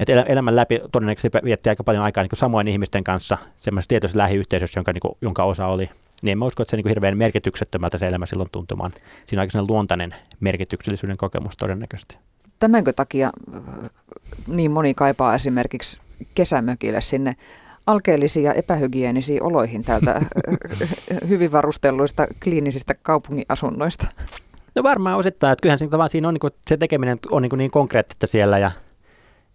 että elämän läpi todennäköisesti vietti aika paljon aikaa niin samoin ihmisten kanssa semmoisessa tietyssä lähiyhteisössä, jonka, niin kuin, jonka osa oli. Niin en mä usko, että se niin kuin hirveän merkityksettömältä se elämä silloin tuntumaan. Siinä on aika luontainen merkityksellisyyden kokemus todennäköisesti. Tämänkö takia äh, niin moni kaipaa esimerkiksi kesämökille sinne alkeellisiin ja epähygienisiin oloihin täältä äh, hyvin varustelluista kliinisistä kaupungiasunnoista? No varmaan osittain, että kyllähän se, siinä on niin kuin, se tekeminen on niin, kuin niin konkreettista siellä ja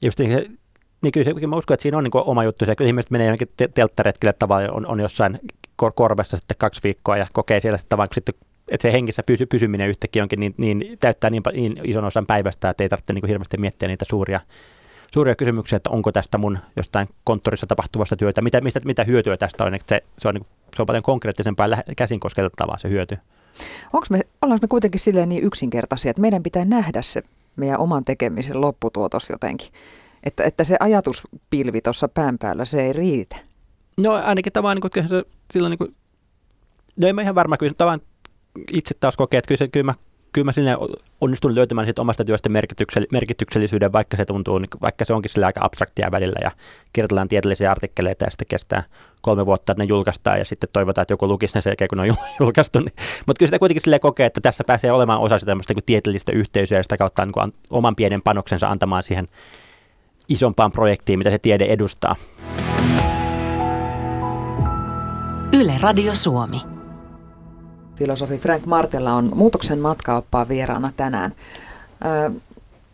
just niin, niin kyllä, se, mä uskon, että siinä on niin oma juttu. Se, kyllä ihmiset menee johonkin telttaretkille tavallaan, on, on jossain kor- korvessa sitten kaksi viikkoa ja kokee siellä sitten tavallaan, sitten että se hengissä pysy, pysyminen yhtäkkiä onkin niin, niin täyttää niin, niin ison osan päivästä, että ei tarvitse niin hirveästi miettiä niitä suuria, suuria kysymyksiä, että onko tästä mun jostain konttorissa tapahtuvasta työtä, mitä, mistä, mitä hyötyä tästä on, että se, se, on, niin, se on paljon konkreettisempaa ja käsin kosketettavaa se hyöty. Onko me, ollaanko me kuitenkin silleen niin yksinkertaisia, että meidän pitää nähdä se meidän oman tekemisen lopputuotos jotenkin Että, että se ajatuspilvi tuossa pään päällä, se ei riitä. No ainakin tavallaan niin kuin, silloin niin kuin, no en mä ihan varma, kyllä tavallaan itse taas kokee, että kyllä, se, kyllä mä kyllä mä sinne onnistun löytämään sit omasta työstä merkityksellisyyden, vaikka se tuntuu, niin vaikka se onkin sillä aika abstraktia välillä ja kirjoitellaan tieteellisiä artikkeleita ja sitten kestää kolme vuotta, että ne julkaistaan ja sitten toivotaan, että joku lukisi ne selkeä, kun ne on julkaistu. Niin. Mutta kyllä sitä kuitenkin sille kokee, että tässä pääsee olemaan osa sitä niin tieteellistä yhteisöä ja sitä kautta niin kuin oman pienen panoksensa antamaan siihen isompaan projektiin, mitä se tiede edustaa. Yle Radio Suomi. Filosofi Frank Martella on muutoksen matkaoppaa vieraana tänään. Ö,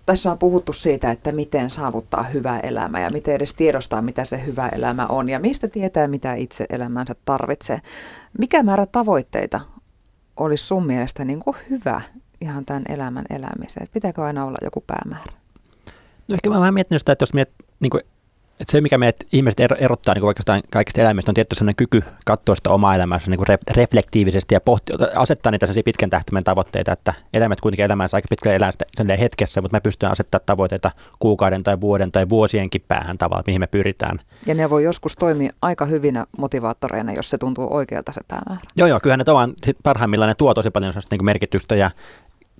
tässä on puhuttu siitä, että miten saavuttaa hyvä elämä ja miten edes tiedostaa, mitä se hyvä elämä on ja mistä tietää, mitä itse elämänsä tarvitsee. Mikä määrä tavoitteita olisi sun mielestä niin kuin hyvä ihan tämän elämän elämiseen? Pitääkö aina olla joku päämäärä? No ehkä mä vähän miettinyt sitä, että jos miet, niin kuin et se, mikä meidät ihmiset erottaa niin oikeastaan kaikista eläimistä, on tietty sellainen kyky katsoa sitä omaa elämäänsä niin re- reflektiivisesti ja pohti, asettaa niitä pitkän tähtäimen tavoitteita, että eläimet kuitenkin elämänsä aika pitkälle elää sitä hetkessä, mutta me pystymme asettamaan tavoitteita kuukauden tai vuoden tai vuosienkin päähän tavalla, mihin me pyritään. Ja ne voi joskus toimia aika hyvinä motivaattoreina, jos se tuntuu oikealta se päämäärä. Joo, joo, kyllähän ne tavallaan parhaimmillaan ne tuo tosi paljon niin merkitystä ja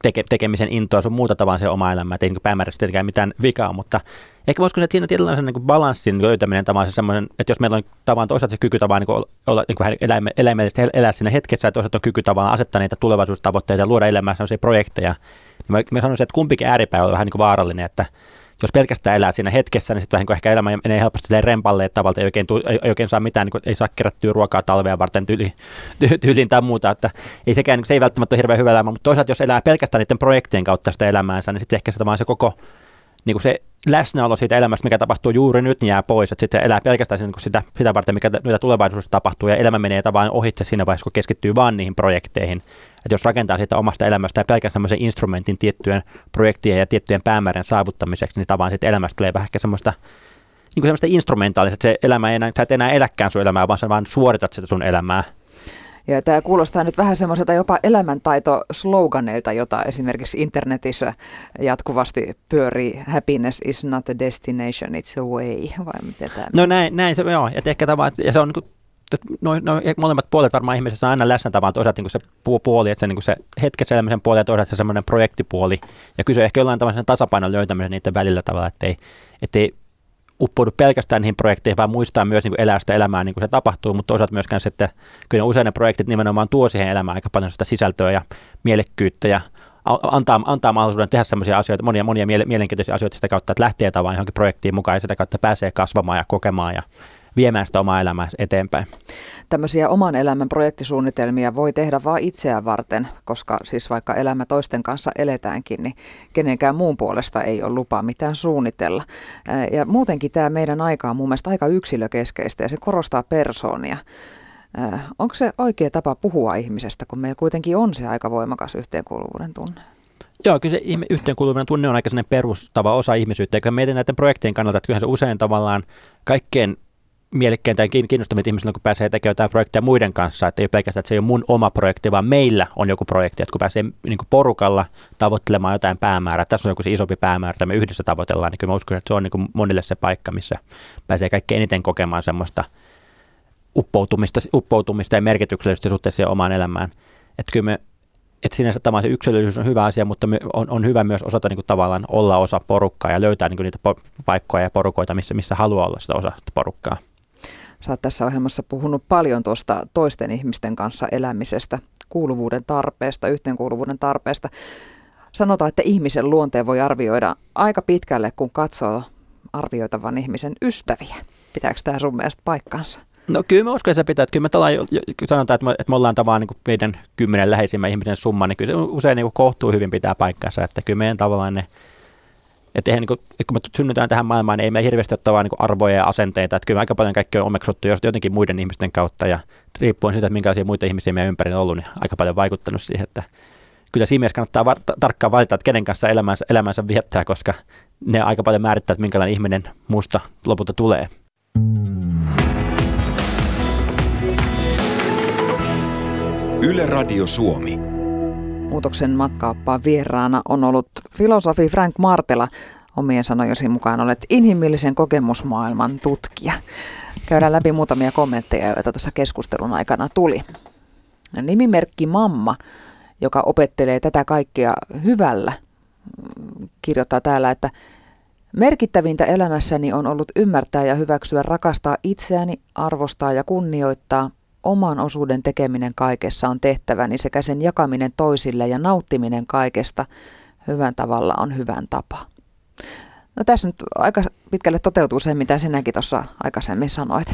teke, tekemisen intoa sun muuta tavalla se oma elämä, että ei niin päämääräisesti tietenkään mitään vikaa, mutta ehkä voisiko että siinä tietynlaisen niin balanssin löytäminen tavallaan se semmoinen, että jos meillä on tavallaan toisaalta se kyky tavallaan niin olla niin eläime, eläimellisesti elää siinä hetkessä ja toisaalta on kyky tavallaan asettaa niitä tulevaisuustavoitteita ja luoda elämään sellaisia projekteja, niin mä, mä sanoisin, että kumpikin ääripää on vähän niin kuin vaarallinen, että jos pelkästään elää siinä hetkessä, niin sitten vähän ehkä elämä menee helposti rempalle, että tavallaan ei oikein, ei, ei oikein saa mitään, niin ei saa kerättyä ruokaa talvea varten tyyli, tyyliin tai muuta, että ei sekään, se ei välttämättä ole hirveän hyvä elämä, mutta toisaalta jos elää pelkästään niiden projektien kautta sitä elämäänsä, niin sitten ehkä se, se koko niin kuin se läsnäolo siitä elämästä, mikä tapahtuu juuri nyt, niin jää pois. Että sitten elää pelkästään niin sitä, sitä varten, mikä mitä tulevaisuudessa tapahtuu, ja elämä menee tavallaan ohitse siinä vaiheessa, kun keskittyy vaan niihin projekteihin. Että jos rakentaa siitä omasta elämästä pelkästään sellaisen instrumentin tiettyjen projektien ja tiettyjen päämäärän saavuttamiseksi, niin tavallaan siitä elämästä tulee vähän semmoista niin kuin semmoista instrumentaalista, että se elämä ei enää, sä et enää eläkään sun elämää, vaan sä vaan suoritat sitä sun elämää. Ja tämä kuulostaa nyt vähän semmoiselta jopa elämäntaito-sloganeilta, jota esimerkiksi internetissä jatkuvasti pyörii. Happiness is not a destination, it's a way. Vai miten tämä? No näin, näin se joo. Ja ehkä tämä, ja se on niin noin, noin molemmat puolet varmaan ihmisessä on aina läsnä tavallaan toisaalta niin se puoli, että se, niin se hetkessä elämisen puoli ja toisaalta se semmoinen projektipuoli. Ja kyse ehkä jollain tavalla tasapainon löytämisen niiden välillä tavalla, ettei, ettei uppoudu pelkästään niihin projekteihin, vaan muistaa myös niin kuin elää sitä elämää niin kuin se tapahtuu, mutta toisaalta myöskään sitten, kyllä usein ne projektit nimenomaan tuo siihen elämään aika paljon sitä sisältöä ja mielekkyyttä ja antaa, antaa mahdollisuuden tehdä sellaisia asioita, monia, monia mielenkiintoisia asioita sitä kautta, että lähtee tavallaan johonkin projektiin mukaan ja sitä kautta pääsee kasvamaan ja kokemaan ja viemään sitä omaa elämää eteenpäin. Tämmöisiä oman elämän projektisuunnitelmia voi tehdä vain itseään varten, koska siis vaikka elämä toisten kanssa eletäänkin, niin kenenkään muun puolesta ei ole lupa mitään suunnitella. Ja muutenkin tämä meidän aika on mun mielestä aika yksilökeskeistä ja se korostaa persoonia. Onko se oikea tapa puhua ihmisestä, kun meillä kuitenkin on se aika voimakas yhteenkuuluvuuden tunne? Joo, kyllä se yhteenkuuluvuuden tunne on aika sellainen perustava osa ihmisyyttä. Ja mietin näiden projektien kannalta, että kyllähän se usein tavallaan kaikkein mielekkäintä ja kiinnostavia ihmisillä, kun pääsee tekemään jotain projekteja muiden kanssa, että ei pelkästään, että se ei ole mun oma projekti, vaan meillä on joku projekti, että kun pääsee niin kuin porukalla tavoittelemaan jotain päämäärää, tässä on joku se isompi päämäärä, että me yhdessä tavoitellaan, niin kyllä mä uskon, että se on niin kuin monille se paikka, missä pääsee kaikkein eniten kokemaan semmoista uppoutumista, uppoutumista ja merkityksellisyyttä suhteessa omaan elämään. Että kyllä me että sinänsä tämä se yksilöllisyys on hyvä asia, mutta on, on hyvä myös osata niin kuin, tavallaan olla osa porukkaa ja löytää niin kuin, niitä po- paikkoja ja porukoita, missä, missä haluaa olla sitä osa porukkaa. Sä oot tässä ohjelmassa puhunut paljon tuosta toisten ihmisten kanssa elämisestä, kuuluvuuden tarpeesta, yhteenkuuluvuuden tarpeesta. Sanotaan, että ihmisen luonteen voi arvioida aika pitkälle, kun katsoo arvioitavan ihmisen ystäviä. Pitääkö tämä sun mielestä paikkansa? No kyllä mä uskon, että se pitää. Että kyllä me sanotaan, että me, että me ollaan tavallaan niin meidän kymmenen läheisimmän ihmisen summa, niin kyllä se usein niin kohtuu hyvin pitää paikkansa. Että kyllä meidän tavallaan ne että eihän, niin kuin, kun me synnytään tähän maailmaan, niin ei meillä hirveästi ole niin arvoja ja asenteita. Että kyllä aika paljon kaikki on omeksuttu jotenkin muiden ihmisten kautta ja riippuen siitä, että minkälaisia muita ihmisiä meidän ympärillä on ollut, niin aika paljon vaikuttanut siihen, että kyllä siinä mielessä kannattaa va- tarkkaan valita, että kenen kanssa elämänsä, elämänsä viettää, koska ne aika paljon määrittää, että minkälainen ihminen musta lopulta tulee. Yle Radio Suomi. Muutoksen matkaappaan vieraana on ollut filosofi Frank Martela. omien sanojasi mukaan olet inhimillisen kokemusmaailman tutkija. Käydään läpi muutamia kommentteja, joita tuossa keskustelun aikana tuli. Nimimerkki Mamma, joka opettelee tätä kaikkea hyvällä, kirjoittaa täällä, että Merkittävintä elämässäni on ollut ymmärtää ja hyväksyä rakastaa itseäni, arvostaa ja kunnioittaa. Oman osuuden tekeminen kaikessa on tehtäväni sekä sen jakaminen toisille ja nauttiminen kaikesta hyvän tavalla on hyvän tapa. No tässä nyt aika pitkälle toteutuu se, mitä sinäkin tuossa aikaisemmin sanoit.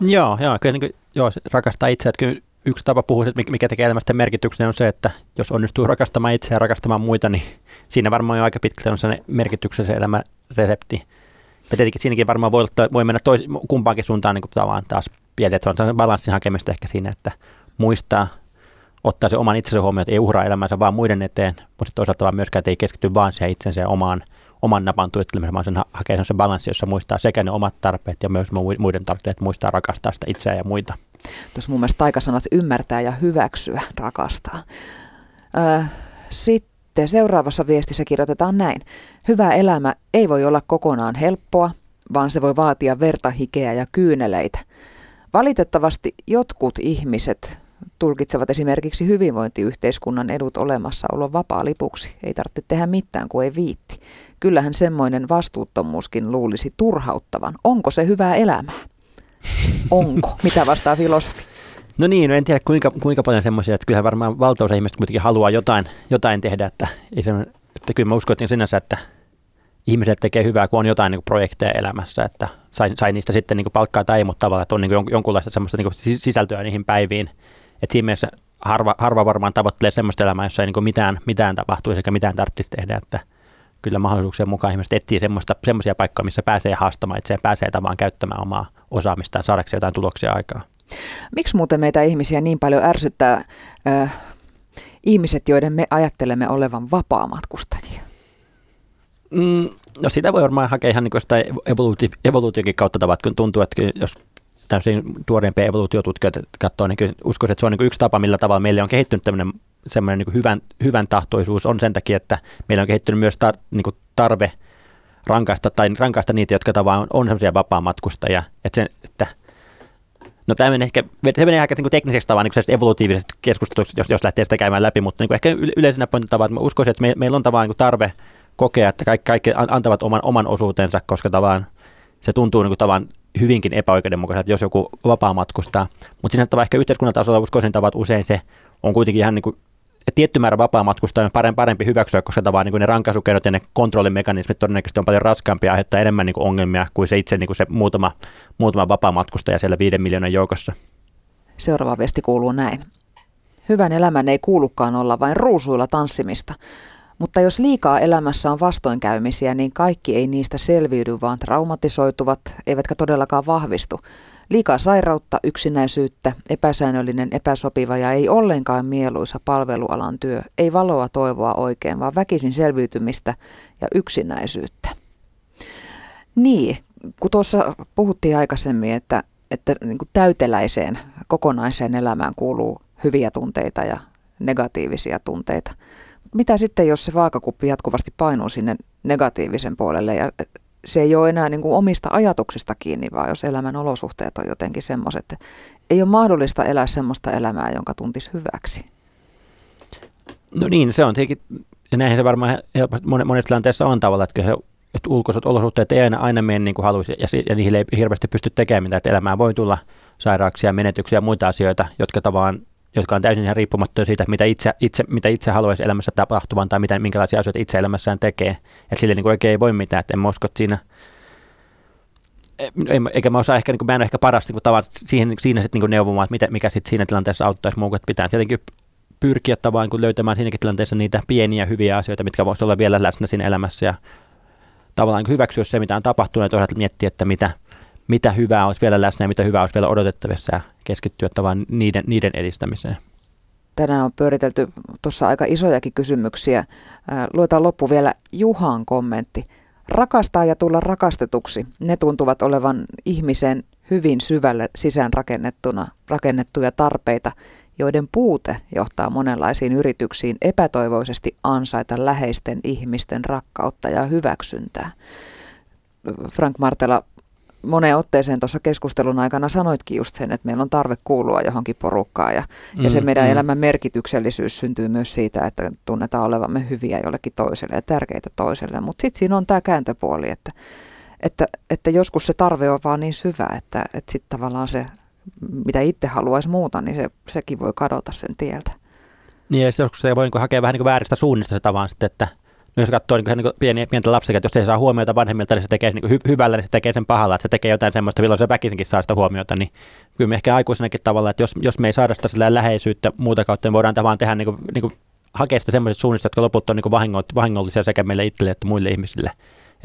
Joo, joo kyllä niin kuin, joo, rakastaa itseä. Kyllä yksi tapa puhua, että mikä tekee elämästä merkityksen on se, että jos onnistuu rakastamaan itseä ja rakastamaan muita, niin siinä varmaan jo aika pitkälti on se merkityksen se elämä resepti. Ja tietenkin siinäkin varmaan voi, voi mennä tois, kumpaankin suuntaan niin kuin taas pieni, että on balanssin hakemista ehkä siinä, että muistaa ottaa se oman itsensä huomioon, että ei uhraa elämänsä vaan muiden eteen, mutta toisaalta vaan myöskään, että ei keskity vaan siihen itsensä omaan, oman napan tuittelemiseen, vaan sen hakee se balanssi, jossa muistaa sekä ne omat tarpeet ja myös muiden tarpeet, muistaa rakastaa sitä itseä ja muita. Tuossa mun mielestä taikasanat ymmärtää ja hyväksyä, rakastaa. Öö, Sitten seuraavassa viestissä kirjoitetaan näin. Hyvä elämä ei voi olla kokonaan helppoa, vaan se voi vaatia verta, hikeä ja kyyneleitä. Valitettavasti jotkut ihmiset tulkitsevat esimerkiksi hyvinvointiyhteiskunnan edut olemassaolon vapaa-lipuksi. Ei tarvitse tehdä mitään, kun ei viitti. Kyllähän semmoinen vastuuttomuuskin luulisi turhauttavan. Onko se hyvää elämää? Onko? Mitä vastaa filosofi? No niin, no en tiedä kuinka, kuinka paljon semmoisia, että kyllähän varmaan valtaosa ihmistä kuitenkin haluaa jotain, jotain tehdä, että, ei se, että kyllä mä uskon että sinänsä, että ihmiset tekee hyvää, kun on jotain niin projekteja elämässä, että sai, sai niistä sitten niin palkkaa tai ei, mutta tavallaan, että on niin jonkunlaista semmoista niin sisältöä niihin päiviin. Että siinä mielessä harva, harva varmaan tavoittelee semmoista elämää, jossa ei niin mitään, mitään tapahtuisi eikä mitään tarvitsisi tehdä, että kyllä mahdollisuuksien mukaan ihmiset etsii semmoista, semmoisia paikkoja, missä pääsee haastamaan itseään, pääsee tavallaan käyttämään omaa osaamistaan saadakseen jotain tuloksia aikaa. Miksi muuten meitä ihmisiä niin paljon ärsyttää äh, ihmiset, joiden me ajattelemme olevan vapaamatkustajia? Mm, no sitä voi varmaan hakea ihan niin evoluuti- evoluutiokin kautta tavat, kun tuntuu, että jos tämmöisiä tuoreimpia evoluutiotutkijoita katsoo, niin kyllä uskoisin, että se on niin yksi tapa, millä tavalla meille on kehittynyt tämmöinen semmoinen niin hyvän, hyvän tahtoisuus on sen takia, että meillä on kehittynyt myös tar, niin tarve rankaista, tai rankaista niitä, jotka tavallaan on, on semmoisia vapaamatkustajia. Että, se, että No tämä menee ehkä, se menee aika niin tekniseksi tavan niin evolutiivisesta keskustelusta, jos, jos lähtee sitä käymään läpi, mutta niin ehkä yleisenä pointtitavana, että mä uskoisin, että me, meillä on tavallaan niin tarve kokea, että kaikki, kaikki antavat oman, oman osuutensa, koska tavallaan se tuntuu niin kuin hyvinkin epäoikeudenmukaiselta, jos joku vapaa matkustaa. Mutta siinä ehkä yhteiskunnan tasolla uskoisin tavat usein se on kuitenkin ihan niin kuin tietty määrä vapaa-matkustajia on parempi, parempi hyväksyä, koska tavallaan niin ne rankaisukeinot ja ne kontrollimekanismit todennäköisesti on paljon raskaampia aiheuttaa enemmän niin kuin ongelmia kuin se itse niin kuin se muutama, muutama vapaa-matkustaja siellä viiden miljoonan joukossa. Seuraava viesti kuuluu näin. Hyvän elämän ei kuulukaan olla vain ruusuilla tanssimista. Mutta jos liikaa elämässä on vastoinkäymisiä, niin kaikki ei niistä selviydy, vaan traumatisoituvat, eivätkä todellakaan vahvistu. Liikaa sairautta, yksinäisyyttä, epäsäännöllinen, epäsopiva ja ei ollenkaan mieluisa palvelualan työ, ei valoa toivoa oikein, vaan väkisin selviytymistä ja yksinäisyyttä. Niin, kun tuossa puhuttiin aikaisemmin, että, että niin kuin täyteläiseen kokonaiseen elämään kuuluu hyviä tunteita ja negatiivisia tunteita. Mitä sitten, jos se vaakakuppi jatkuvasti painuu sinne negatiivisen puolelle ja se ei ole enää niin kuin omista ajatuksista kiinni, vaan jos elämän olosuhteet on jotenkin semmoiset, että ei ole mahdollista elää semmoista elämää, jonka tuntisi hyväksi. No niin, se on tietenkin, ja näinhän se varmaan helposti monessa tilanteessa on tavallaan, että, se, että ulkoiset olosuhteet ei aina, aina mene niin kuin haluaisi, ja, ja niihin ei hirveästi pysty tekemään mitään, että elämään voi tulla sairauksia, menetyksiä ja muita asioita, jotka tavallaan jotka on täysin ihan riippumatta siitä, mitä itse, itse, mitä itse haluaisi elämässä tapahtuvan tai mitä, minkälaisia asioita itse elämässään tekee. Et sille niin kuin oikein ei voi mitään, että en mä usko, siinä, eikä mä osaa ehkä, niin kuin, mä en ole ehkä paras niin kuin, siihen, siinä sitten niin neuvomaan, että mitä, mikä sitten siinä tilanteessa auttaisi muu, että pitää tietenkin pyrkiä tavallaan niin löytämään siinäkin tilanteessa niitä pieniä hyviä asioita, mitkä voisivat olla vielä läsnä siinä elämässä ja tavallaan niin hyväksyä se, mitä on tapahtunut ja toisaalta miettiä, että mitä, mitä hyvää olisi vielä läsnä ja mitä hyvää olisi vielä odotettavissa ja keskittyä tavallaan niiden, niiden edistämiseen. Tänään on pyöritelty tuossa aika isojakin kysymyksiä. Luetaan loppu vielä Juhan kommentti. Rakastaa ja tulla rakastetuksi. Ne tuntuvat olevan ihmisen hyvin syvälle sisään rakennettuna, rakennettuja tarpeita joiden puute johtaa monenlaisiin yrityksiin epätoivoisesti ansaita läheisten ihmisten rakkautta ja hyväksyntää. Frank Martela moneen otteeseen tuossa keskustelun aikana sanoitkin just sen, että meillä on tarve kuulua johonkin porukkaan ja, mm, ja se meidän mm. elämän merkityksellisyys syntyy myös siitä, että tunnetaan olevamme hyviä jollekin toiselle ja tärkeitä toiselle. Mutta sitten siinä on tämä kääntöpuoli, että, että, että joskus se tarve on vaan niin syvä, että, että sitten tavallaan se, mitä itse haluaisi muuta, niin se, sekin voi kadota sen tieltä. Niin ja joskus se voi niin hakea vähän niin vääristä suunnista se tavan sitten, että jos katsoo niin niin pieniä, pientä lapsia, että jos se saa huomiota vanhemmilta, niin se tekee niin hy- hyvällä, niin se tekee sen pahalla, että se tekee jotain semmoista, milloin se väkisinkin saa sitä huomiota, niin kyllä me ehkä aikuisenakin tavalla, että jos, jos me ei saada sitä läheisyyttä muuta kautta, niin voidaan vaan tehdä niin kuin, niin kuin hakea sitä semmoiset suunnista, jotka lopulta on niin vahingollisia sekä meille itselle että muille ihmisille.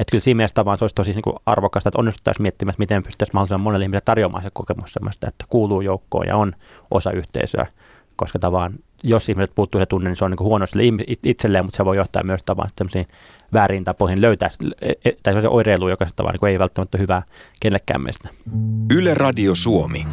Että kyllä siinä mielessä vaan se olisi tosi niin kuin arvokasta, että onnistuttaisiin miettimään, että miten pystyttäisiin mahdollisimman monelle ihmiselle tarjoamaan se kokemus semmoista, että kuuluu joukkoon ja on osa yhteisöä, koska tavallaan jos ihmiset puuttuu se tunne, niin se on niin huono sille itselleen, mutta se voi johtaa myös tavallaan väärin tapoihin löytää, e, e, tai se oireilu, joka sitä vaan niin ei välttämättä hyvää kenellekään meistä. Yle Radio Suomi.